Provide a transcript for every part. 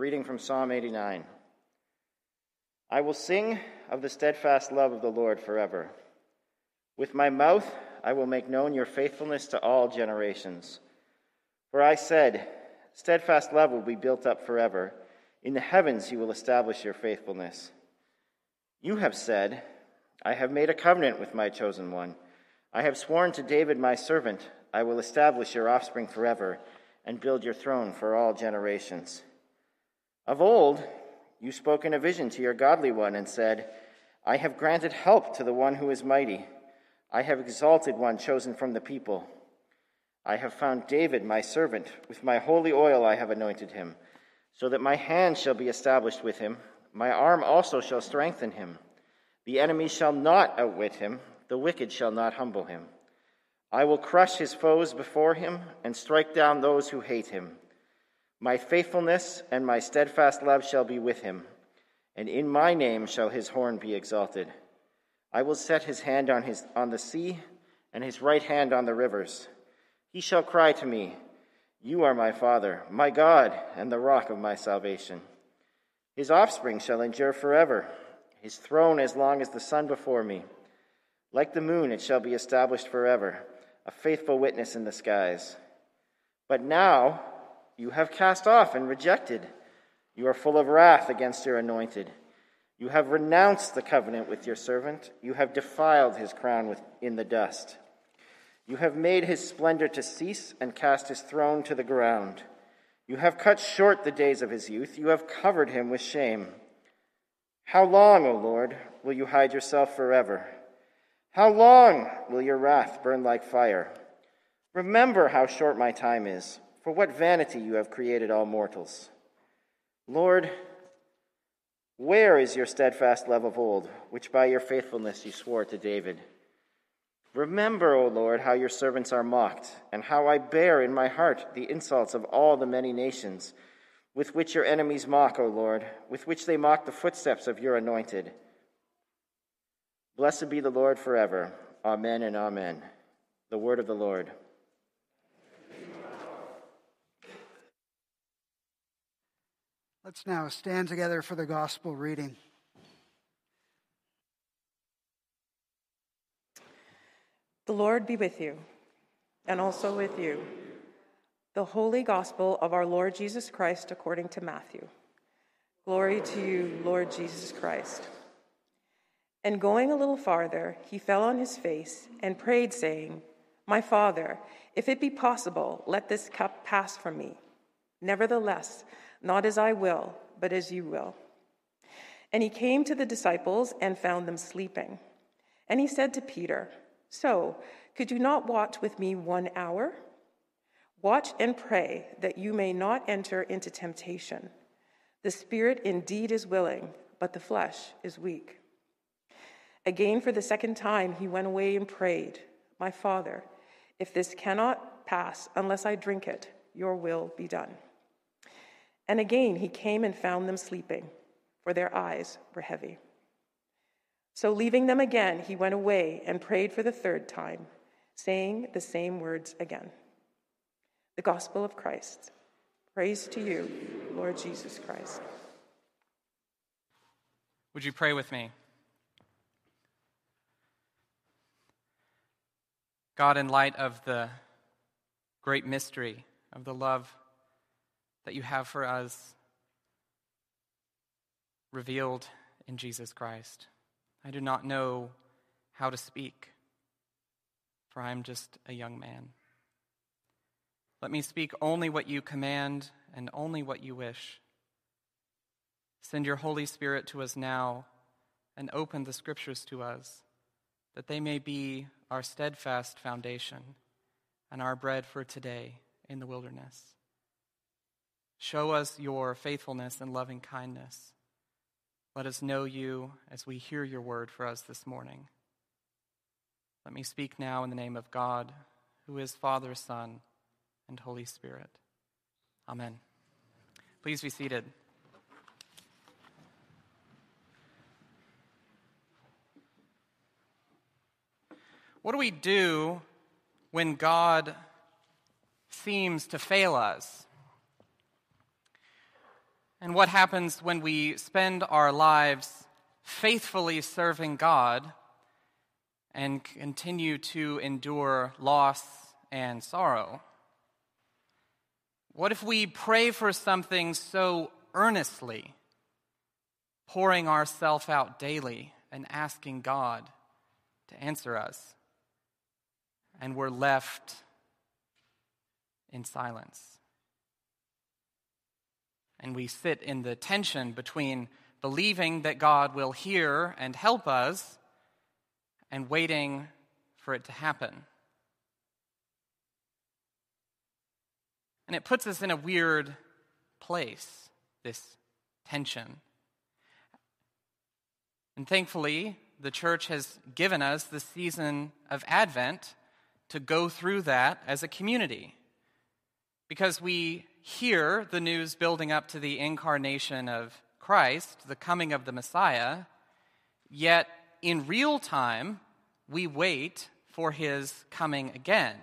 reading from Psalm 89. I will sing of the steadfast love of the Lord forever. With my mouth I will make known your faithfulness to all generations. For I said, Steadfast love will be built up forever. In the heavens you will establish your faithfulness. You have said, I have made a covenant with my chosen one. I have sworn to David my servant, I will establish your offspring forever and build your throne for all generations. Of old, you spoke in a vision to your godly one and said, I have granted help to the one who is mighty. I have exalted one chosen from the people. I have found David, my servant. With my holy oil I have anointed him, so that my hand shall be established with him. My arm also shall strengthen him. The enemy shall not outwit him, the wicked shall not humble him. I will crush his foes before him and strike down those who hate him. My faithfulness and my steadfast love shall be with him, and in my name shall his horn be exalted. I will set his hand on, his, on the sea and his right hand on the rivers. He shall cry to me, You are my Father, my God, and the rock of my salvation. His offspring shall endure forever, his throne as long as the sun before me. Like the moon, it shall be established forever, a faithful witness in the skies. But now, you have cast off and rejected. You are full of wrath against your anointed. You have renounced the covenant with your servant. You have defiled his crown in the dust. You have made his splendor to cease and cast his throne to the ground. You have cut short the days of his youth. You have covered him with shame. How long, O Lord, will you hide yourself forever? How long will your wrath burn like fire? Remember how short my time is. For what vanity you have created all mortals. Lord, where is your steadfast love of old, which by your faithfulness you swore to David? Remember, O Lord, how your servants are mocked, and how I bear in my heart the insults of all the many nations, with which your enemies mock, O Lord, with which they mock the footsteps of your anointed. Blessed be the Lord forever. Amen and amen. The word of the Lord. Let's now stand together for the gospel reading. The Lord be with you, and also with you. The holy gospel of our Lord Jesus Christ according to Matthew. Glory to you, Lord Jesus Christ. And going a little farther, he fell on his face and prayed, saying, My Father, if it be possible, let this cup pass from me. Nevertheless, not as I will, but as you will. And he came to the disciples and found them sleeping. And he said to Peter, So, could you not watch with me one hour? Watch and pray that you may not enter into temptation. The spirit indeed is willing, but the flesh is weak. Again, for the second time, he went away and prayed, My Father, if this cannot pass unless I drink it, your will be done. And again he came and found them sleeping, for their eyes were heavy. So, leaving them again, he went away and prayed for the third time, saying the same words again. The Gospel of Christ. Praise to you, Lord Jesus Christ. Would you pray with me? God, in light of the great mystery of the love that you have for us revealed in Jesus Christ. I do not know how to speak, for I am just a young man. Let me speak only what you command and only what you wish. Send your Holy Spirit to us now and open the Scriptures to us, that they may be our steadfast foundation and our bread for today in the wilderness. Show us your faithfulness and loving kindness. Let us know you as we hear your word for us this morning. Let me speak now in the name of God, who is Father, Son, and Holy Spirit. Amen. Please be seated. What do we do when God seems to fail us? And what happens when we spend our lives faithfully serving God and continue to endure loss and sorrow? What if we pray for something so earnestly, pouring ourselves out daily and asking God to answer us, and we're left in silence? And we sit in the tension between believing that God will hear and help us and waiting for it to happen. And it puts us in a weird place, this tension. And thankfully, the church has given us the season of Advent to go through that as a community. Because we hear the news building up to the incarnation of Christ, the coming of the Messiah, yet in real time, we wait for his coming again.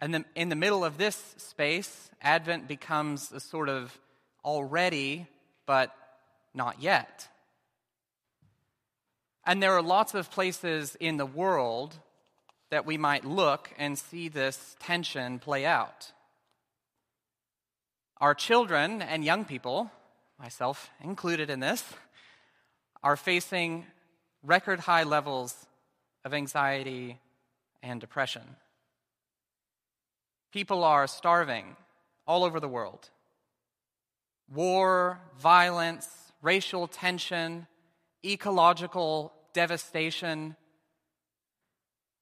And in the middle of this space, Advent becomes a sort of already, but not yet. And there are lots of places in the world that we might look and see this tension play out. Our children and young people, myself included in this, are facing record high levels of anxiety and depression. People are starving all over the world. War, violence, racial tension, ecological devastation,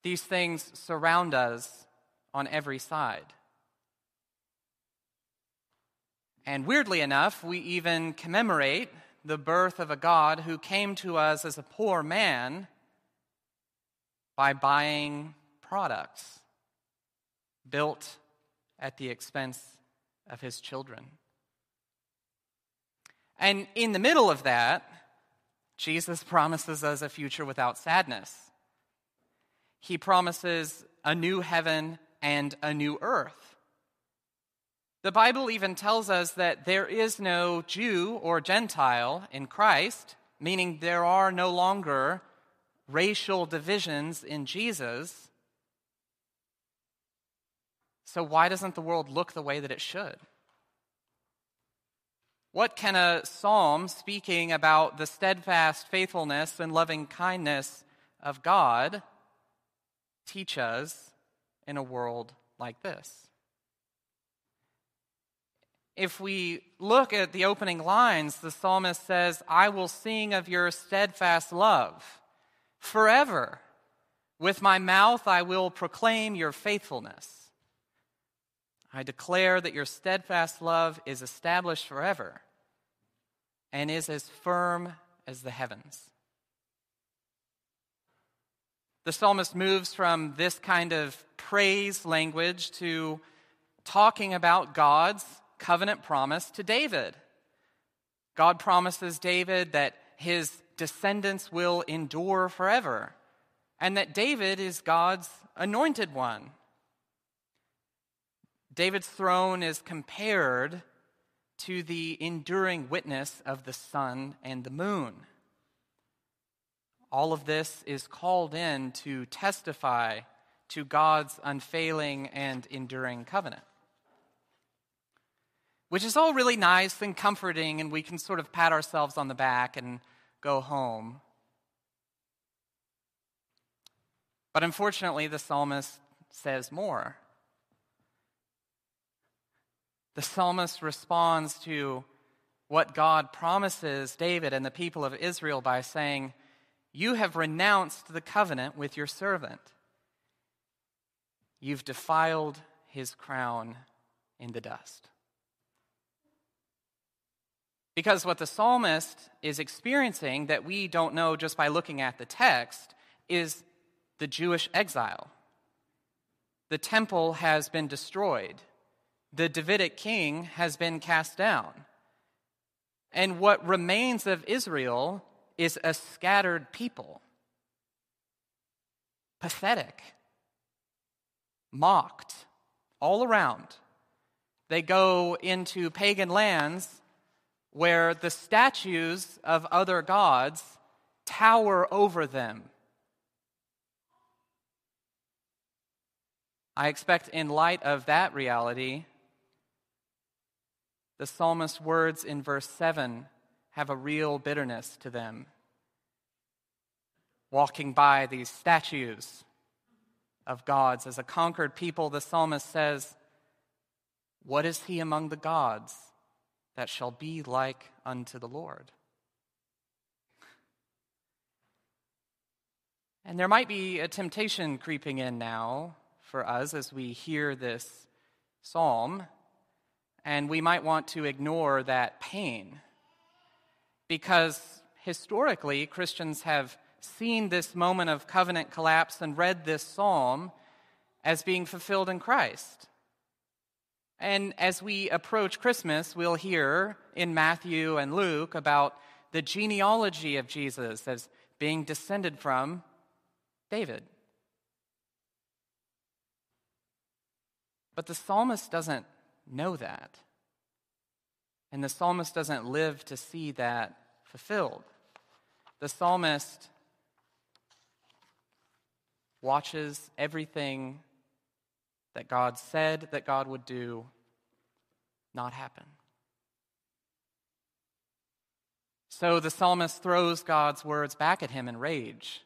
these things surround us on every side. And weirdly enough, we even commemorate the birth of a God who came to us as a poor man by buying products built at the expense of his children. And in the middle of that, Jesus promises us a future without sadness. He promises a new heaven and a new earth. The Bible even tells us that there is no Jew or Gentile in Christ, meaning there are no longer racial divisions in Jesus. So, why doesn't the world look the way that it should? What can a psalm speaking about the steadfast faithfulness and loving kindness of God teach us in a world like this? If we look at the opening lines, the psalmist says, I will sing of your steadfast love forever. With my mouth I will proclaim your faithfulness. I declare that your steadfast love is established forever and is as firm as the heavens. The psalmist moves from this kind of praise language to talking about God's covenant promise to David. God promises David that his descendants will endure forever, and that David is God's anointed one. David's throne is compared to the enduring witness of the sun and the moon. All of this is called in to testify to God's unfailing and enduring covenant. Which is all really nice and comforting, and we can sort of pat ourselves on the back and go home. But unfortunately, the psalmist says more the psalmist responds to what God promises David and the people of Israel by saying, You have renounced the covenant with your servant. You've defiled his crown in the dust. Because what the psalmist is experiencing that we don't know just by looking at the text is the Jewish exile. The temple has been destroyed the Davidic king has been cast down. And what remains of Israel is a scattered people. Pathetic, mocked all around, They go into pagan lands where the statues of other gods tower over them. I expect, in light of that reality, the psalmist's words in verse 7 have a real bitterness to them. Walking by these statues of gods as a conquered people, the psalmist says, What is he among the gods that shall be like unto the Lord? And there might be a temptation creeping in now for us as we hear this psalm, and we might want to ignore that pain. Because historically, Christians have seen this moment of covenant collapse and read this psalm as being fulfilled in Christ. And as we approach Christmas, we'll hear in Matthew and Luke about the genealogy of Jesus as being descended from David. But the psalmist doesn't know that. And the psalmist doesn't live to see that fulfilled. The psalmist watches everything that God said that God would do not happen. So the psalmist throws God's words back at him in rage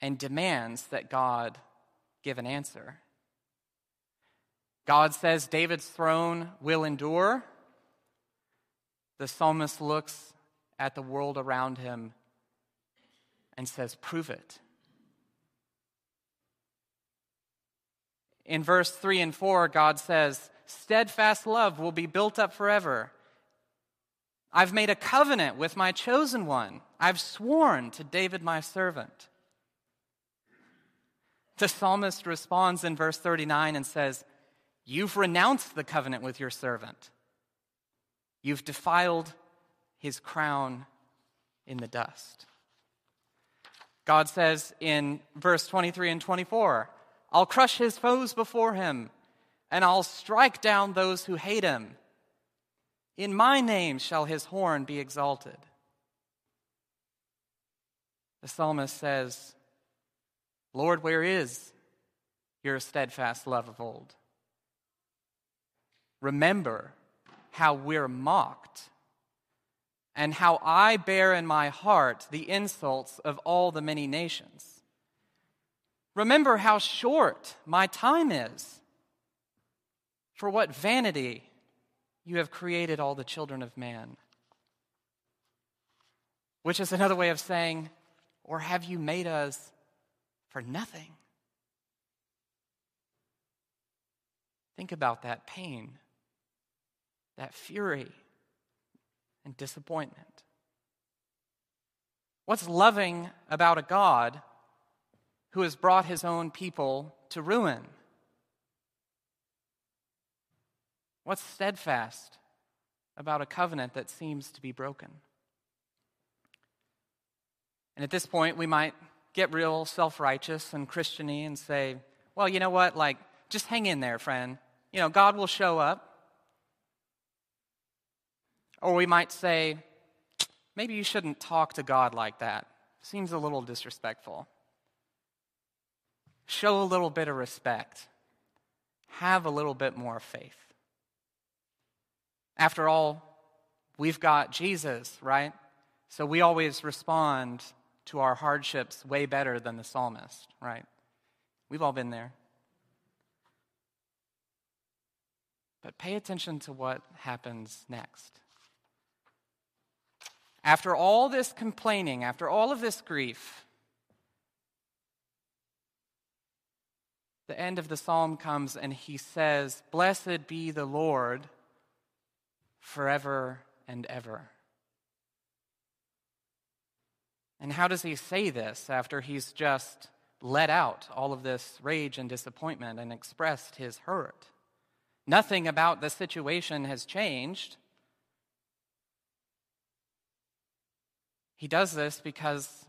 and demands that God give an answer. God says David's throne will endure. The psalmist looks at the world around him and says, Prove it. In verse 3 and 4, God says, Steadfast love will be built up forever. I've made a covenant with my chosen one. I've sworn to David, my servant. The psalmist responds in verse 39 and says, You've renounced the covenant with your servant. You've defiled his crown in the dust. God says in verse 23 and 24, I'll crush his foes before him, and I'll strike down those who hate him. In my name shall his horn be exalted. The psalmist says, Lord, where is your steadfast love of old? remember how we're mocked and how I bear in my heart the insults of all the many nations. Remember how short my time is. For what vanity you have created all the children of man. Which is another way of saying, or have you made us for nothing? Think about that pain that fury and disappointment. What's loving about a God who has brought his own people to ruin? What's steadfast about a covenant that seems to be broken? And at this point, we might get real self righteous and Christiany and say, well, you know what? Like, just hang in there, friend. You know, God will show up. Or we might say, maybe you shouldn't talk to God like that. Seems a little disrespectful. Show a little bit of respect. Have a little bit more faith. After all, we've got Jesus, right? So we always respond to our hardships way better than the psalmist, right? We've all been there. But pay attention to what happens next. After all this complaining, after all of this grief, the end of the psalm comes and he says, Blessed be the Lord forever and ever. And how does he say this after he's just let out all of this rage and disappointment and expressed his hurt? Nothing about the situation has changed. He does this because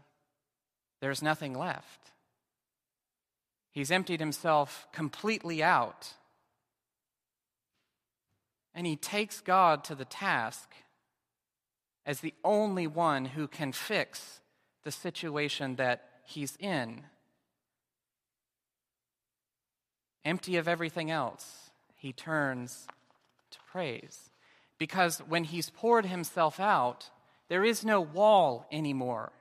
there's nothing left. He's emptied himself completely out. And he takes God to the task as the only one who can fix the situation that he's in. Empty of everything else, he turns to praise. Because when he's poured himself out, there is no wall anymore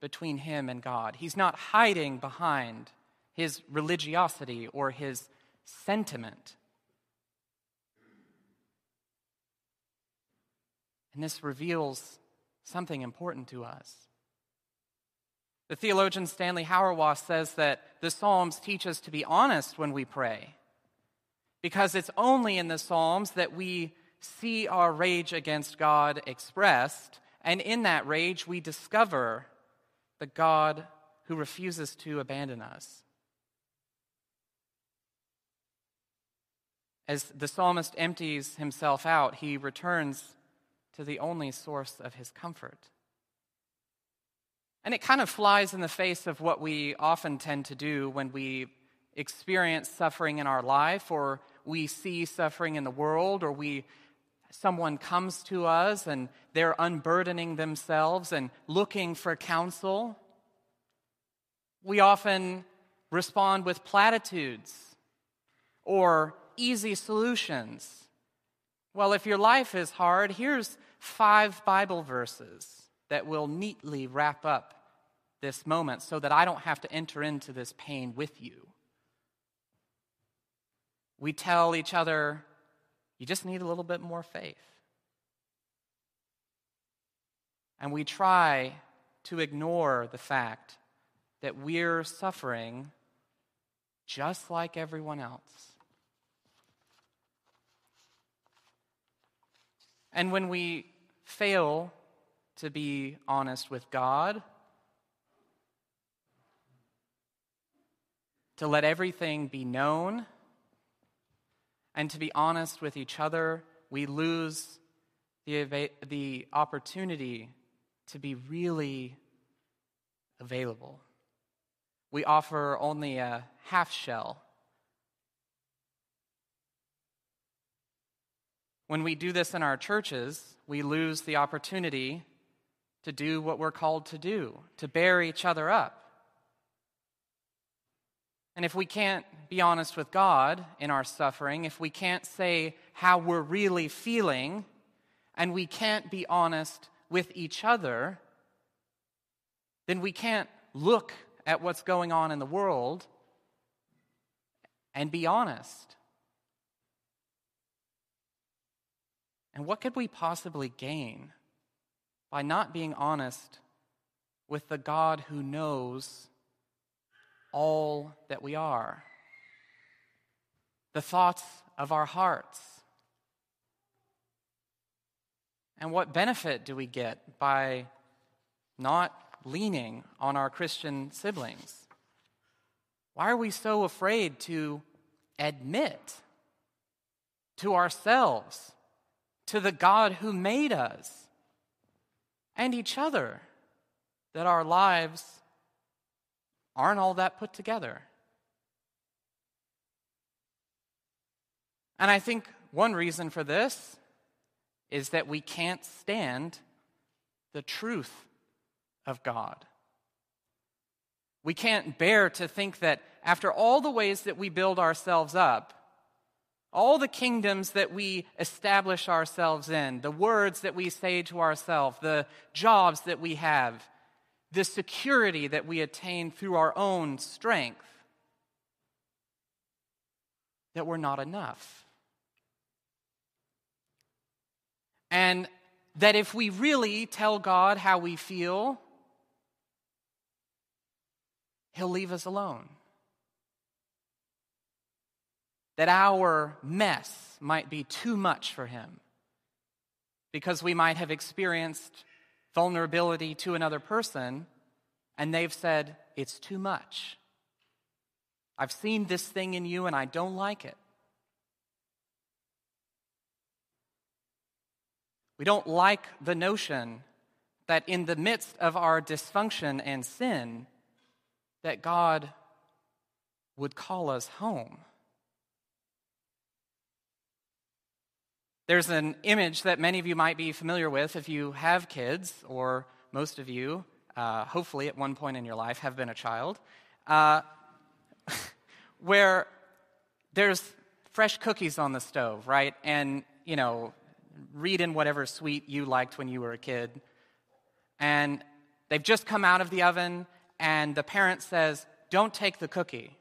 between him and God. He's not hiding behind his religiosity or his sentiment. And this reveals something important to us. The theologian Stanley Hauerwas says that the Psalms teach us to be honest when we pray, because it's only in the Psalms that we see our rage against God expressed, and in that rage we discover the God who refuses to abandon us. As the psalmist empties himself out, he returns to the only source of his comfort. And it kind of flies in the face of what we often tend to do when we experience suffering in our life or we see suffering in the world or we someone comes to us and they're unburdening themselves and looking for counsel. We often respond with platitudes or easy solutions. Well, if your life is hard, here's five Bible verses that will neatly wrap up this moment so that I don't have to enter into this pain with you. We tell each other, you just need a little bit more faith. And we try to ignore the fact that we're suffering just like everyone else. And when we fail to be honest with God, to let everything be known, and to be honest with each other, we lose the, the opportunity to be really available. We offer only a half shell When we do this in our churches, we lose the opportunity to do what we're called to do, to bear each other up. And if we can't be honest with God in our suffering, if we can't say how we're really feeling, and we can't be honest with each other, then we can't look at what's going on in the world and be honest. And what could we possibly gain by not being honest with the God who knows all that we are? The thoughts of our hearts. And what benefit do we get by not leaning on our Christian siblings? Why are we so afraid to admit to ourselves to the God who made us and each other that our lives aren't all that put together. And I think one reason for this is that we can't stand the truth of God. We can't bear to think that after all the ways that we build ourselves up, all the kingdoms that we establish ourselves in, the words that we say to ourselves, the jobs that we have, the security that we attain through our own strength, that we're not enough. And that if we really tell God how we feel, He'll leave us alone that our mess might be too much for him because we might have experienced vulnerability to another person and they've said, It's too much. I've seen this thing in you and I don't like it. We don't like the notion that in the midst of our dysfunction and sin, that God would call us home. There's an image that many of you might be familiar with if you have kids, or most of you, uh, hopefully at one point in your life, have been a child, uh, where there's fresh cookies on the stove, right? And, you know, read in whatever sweet you liked when you were a kid. And they've just come out of the oven, and the parent says, Don't take the cookie.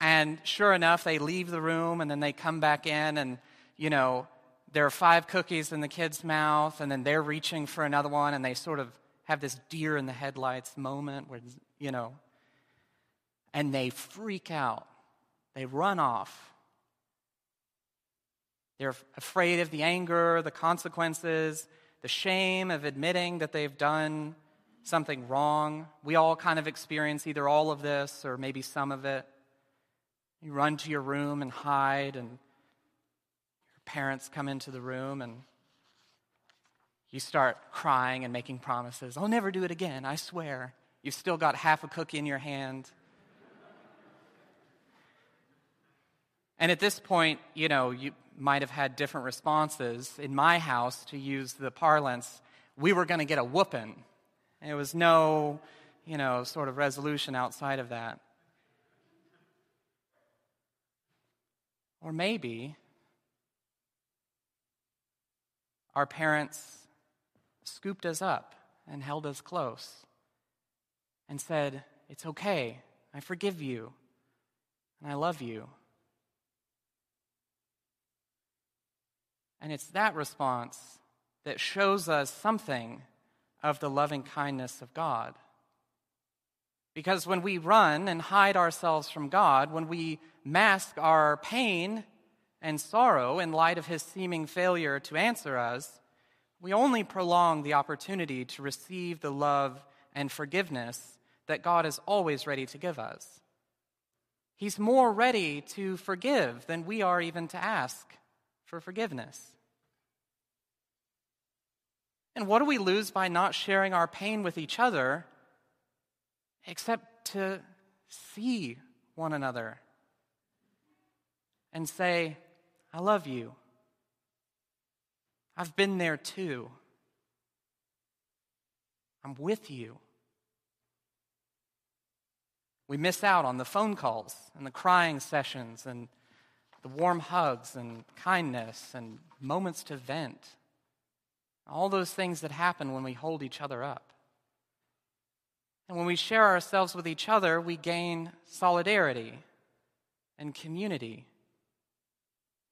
And sure enough, they leave the room and then they come back in, and, you know, there are five cookies in the kid's mouth, and then they're reaching for another one, and they sort of have this deer in the headlights moment where, you know, and they freak out. They run off. They're afraid of the anger, the consequences, the shame of admitting that they've done something wrong. We all kind of experience either all of this or maybe some of it. You run to your room and hide, and your parents come into the room, and you start crying and making promises. I'll never do it again, I swear. You've still got half a cookie in your hand. And at this point, you know, you might have had different responses. In my house, to use the parlance, we were going to get a whooping. There was no, you know, sort of resolution outside of that. Or maybe our parents scooped us up and held us close and said, It's okay, I forgive you, and I love you. And it's that response that shows us something of the loving kindness of God. Because when we run and hide ourselves from God, when we mask our pain and sorrow in light of his seeming failure to answer us, we only prolong the opportunity to receive the love and forgiveness that God is always ready to give us. He's more ready to forgive than we are even to ask for forgiveness. And what do we lose by not sharing our pain with each other except to see one another and say, I love you. I've been there too. I'm with you. We miss out on the phone calls and the crying sessions and the warm hugs and kindness and moments to vent. All those things that happen when we hold each other up. And when we share ourselves with each other, we gain solidarity and community.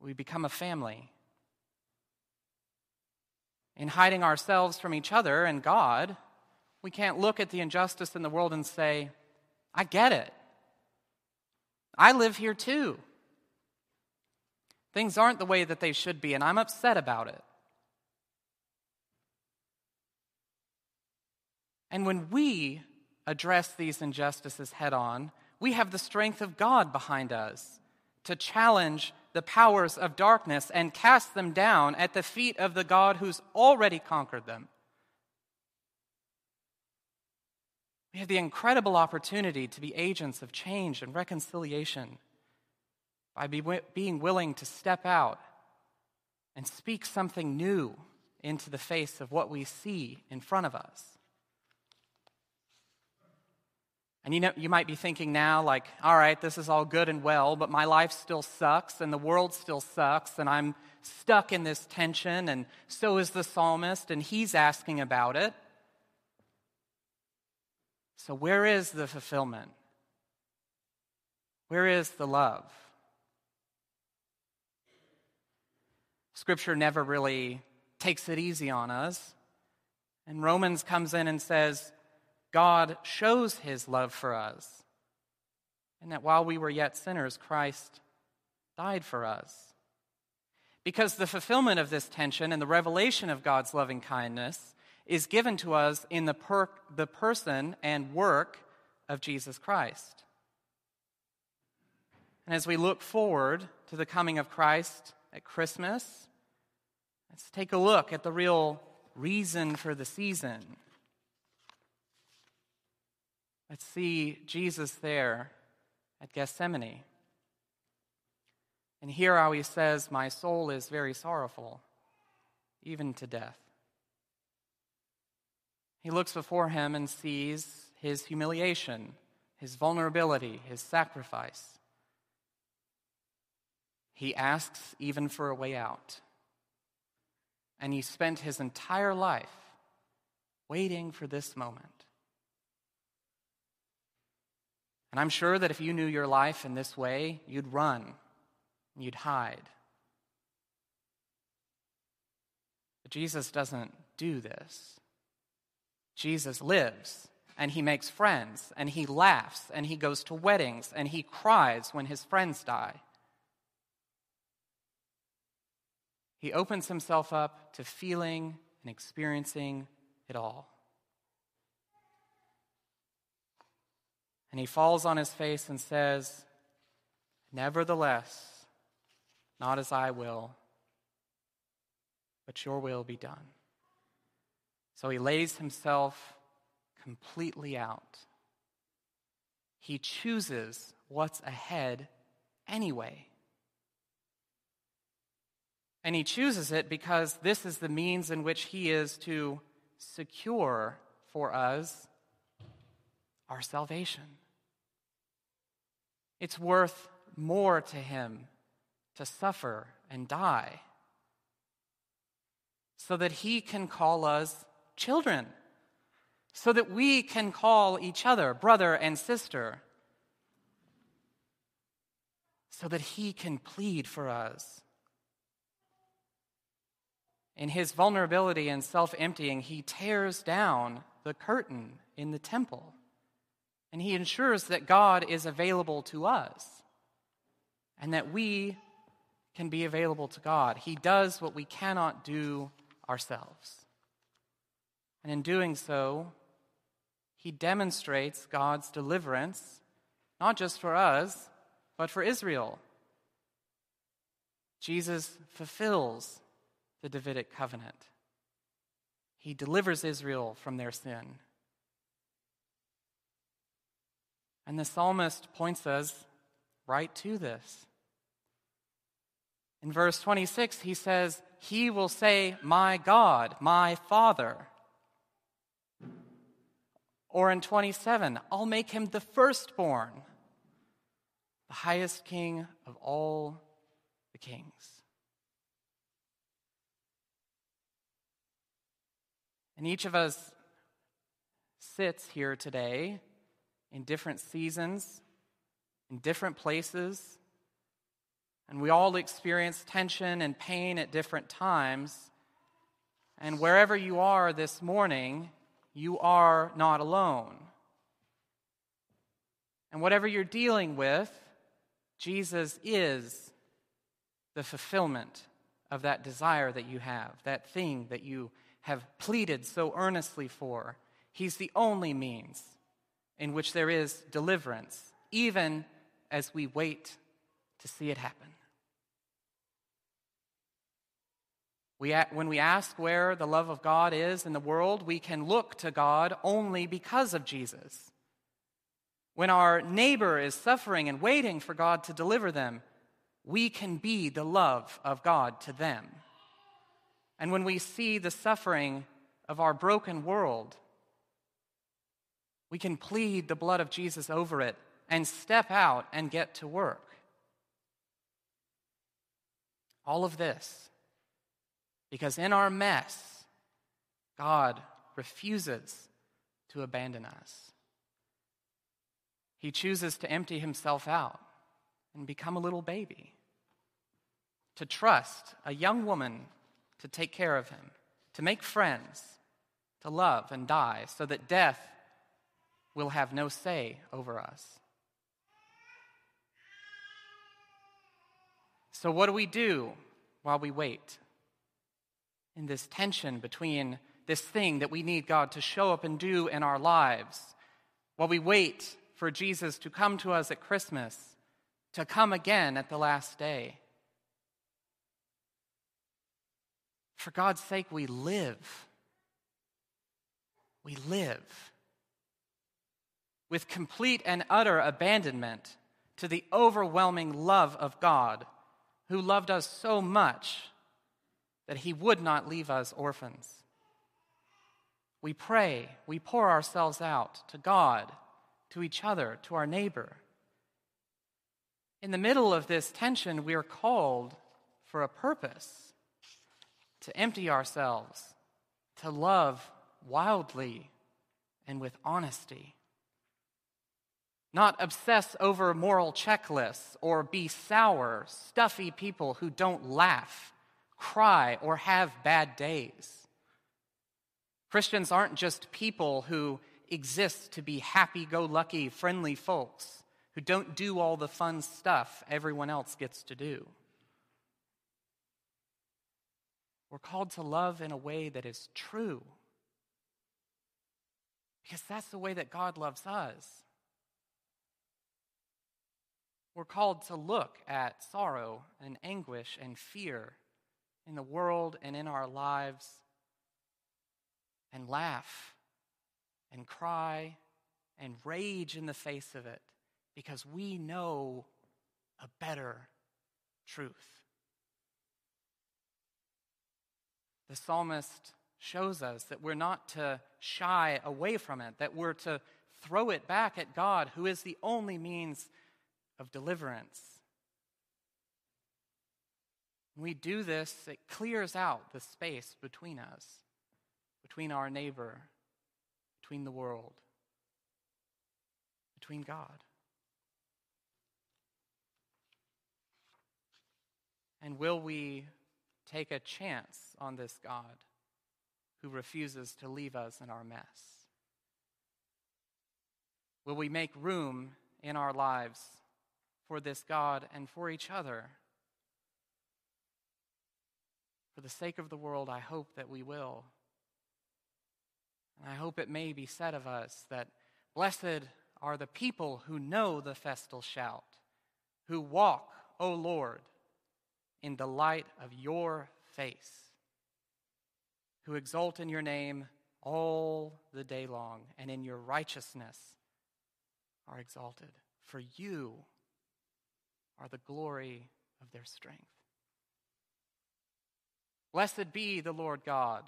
We become a family. In hiding ourselves from each other and God, we can't look at the injustice in the world and say, I get it. I live here too. Things aren't the way that they should be, and I'm upset about it. And when we address these injustices head on, we have the strength of God behind us to challenge the powers of darkness and cast them down at the feet of the God who's already conquered them. We have the incredible opportunity to be agents of change and reconciliation by be, being willing to step out and speak something new into the face of what we see in front of us. And you know, you might be thinking now, like, all right, this is all good and well, but my life still sucks, and the world still sucks, and I'm stuck in this tension, and so is the psalmist, and he's asking about it. So, where is the fulfillment? Where is the love? Scripture never really takes it easy on us. And Romans comes in and says, God shows his love for us, and that while we were yet sinners, Christ died for us. Because the fulfillment of this tension and the revelation of God's loving kindness is given to us in the, per- the person and work of Jesus Christ. And as we look forward to the coming of Christ at Christmas, Let's take a look at the real reason for the season. Let's see Jesus there at Gethsemane. And hear how he says, My soul is very sorrowful, even to death. He looks before him and sees his humiliation, his vulnerability, his sacrifice. He asks even for a way out. And he spent his entire life waiting for this moment. And I'm sure that if you knew your life in this way, you'd run, you'd hide. But Jesus doesn't do this. Jesus lives, and he makes friends, and he laughs, and he goes to weddings, and he cries when his friends die. He opens himself up to feeling and experiencing it all. And he falls on his face and says, Nevertheless, not as I will, but your will be done. So he lays himself completely out. He chooses what's ahead anyway. And he chooses it because this is the means in which he is to secure for us our salvation. It's worth more to him to suffer and die so that he can call us children, so that we can call each other brother and sister, so that he can plead for us in his vulnerability and self emptying, he tears down the curtain in the temple. And he ensures that God is available to us and that we can be available to God. He does what we cannot do ourselves. And in doing so, he demonstrates God's deliverance, not just for us, but for Israel. Jesus fulfills the Davidic covenant. He delivers Israel from their sin. And the psalmist points us right to this. In verse 26, he says, He will say, My God, my Father. Or in 27, I'll make him the firstborn, the highest king of all the kings. And each of us sits here today in different seasons, in different places, and we all experience tension and pain at different times. And wherever you are this morning, you are not alone. And whatever you're dealing with, Jesus is the fulfillment of that desire that you have, that thing that you have pleaded so earnestly for. He's the only means in which there is deliverance, even as we wait to see it happen. We, when we ask where the love of God is in the world, we can look to God only because of Jesus. When our neighbor is suffering and waiting for God to deliver them, we can be the love of God to them. And when we see the suffering of our broken world, we can plead the blood of Jesus over it and step out and get to work. All of this because in our mess, God refuses to abandon us. He chooses to empty himself out and become a little baby, to trust a young woman to take care of him, to make friends, to love and die, so that death will have no say over us. So, what do we do while we wait? In this tension between this thing that we need God to show up and do in our lives, while we wait for Jesus to come to us at Christmas, to come again at the last day. For God's sake, we live. We live with complete and utter abandonment to the overwhelming love of God who loved us so much that he would not leave us orphans. We pray, we pour ourselves out to God, to each other, to our neighbor. In the middle of this tension, we are called for a purpose to empty ourselves, to love wildly and with honesty. Not obsess over moral checklists or be sour, stuffy people who don't laugh, cry, or have bad days. Christians aren't just people who exist to be happy go lucky, friendly folks who don't do all the fun stuff everyone else gets to do. We're called to love in a way that is true. Because that's the way that God loves us. We're called to look at sorrow and anguish and fear in the world and in our lives and laugh and cry and rage in the face of it because we know a better truth. The psalmist shows us that we're not to shy away from it, that we're to throw it back at God, who is the only means of deliverance. When we do this, it clears out the space between us, between our neighbor, between the world, between God. And will we take a chance on this God who refuses to leave us in our mess? Will we make room in our lives for this God and for each other? For the sake of the world, I hope that we will. And I hope it may be said of us that blessed are the people who know the festal shout, who walk, O Lord, in the light of your face, who exult in your name all the day long, and in your righteousness are exalted. For you are the glory of their strength. Blessed be the Lord God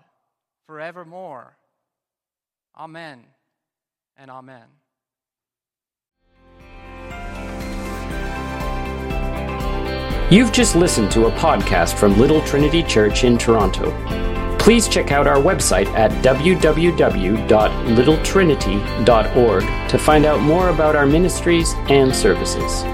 forevermore. Amen and amen. You've just listened to a podcast from Little Trinity Church in Toronto. Please check out our website at www.littletrinity.org to find out more about our ministries and services.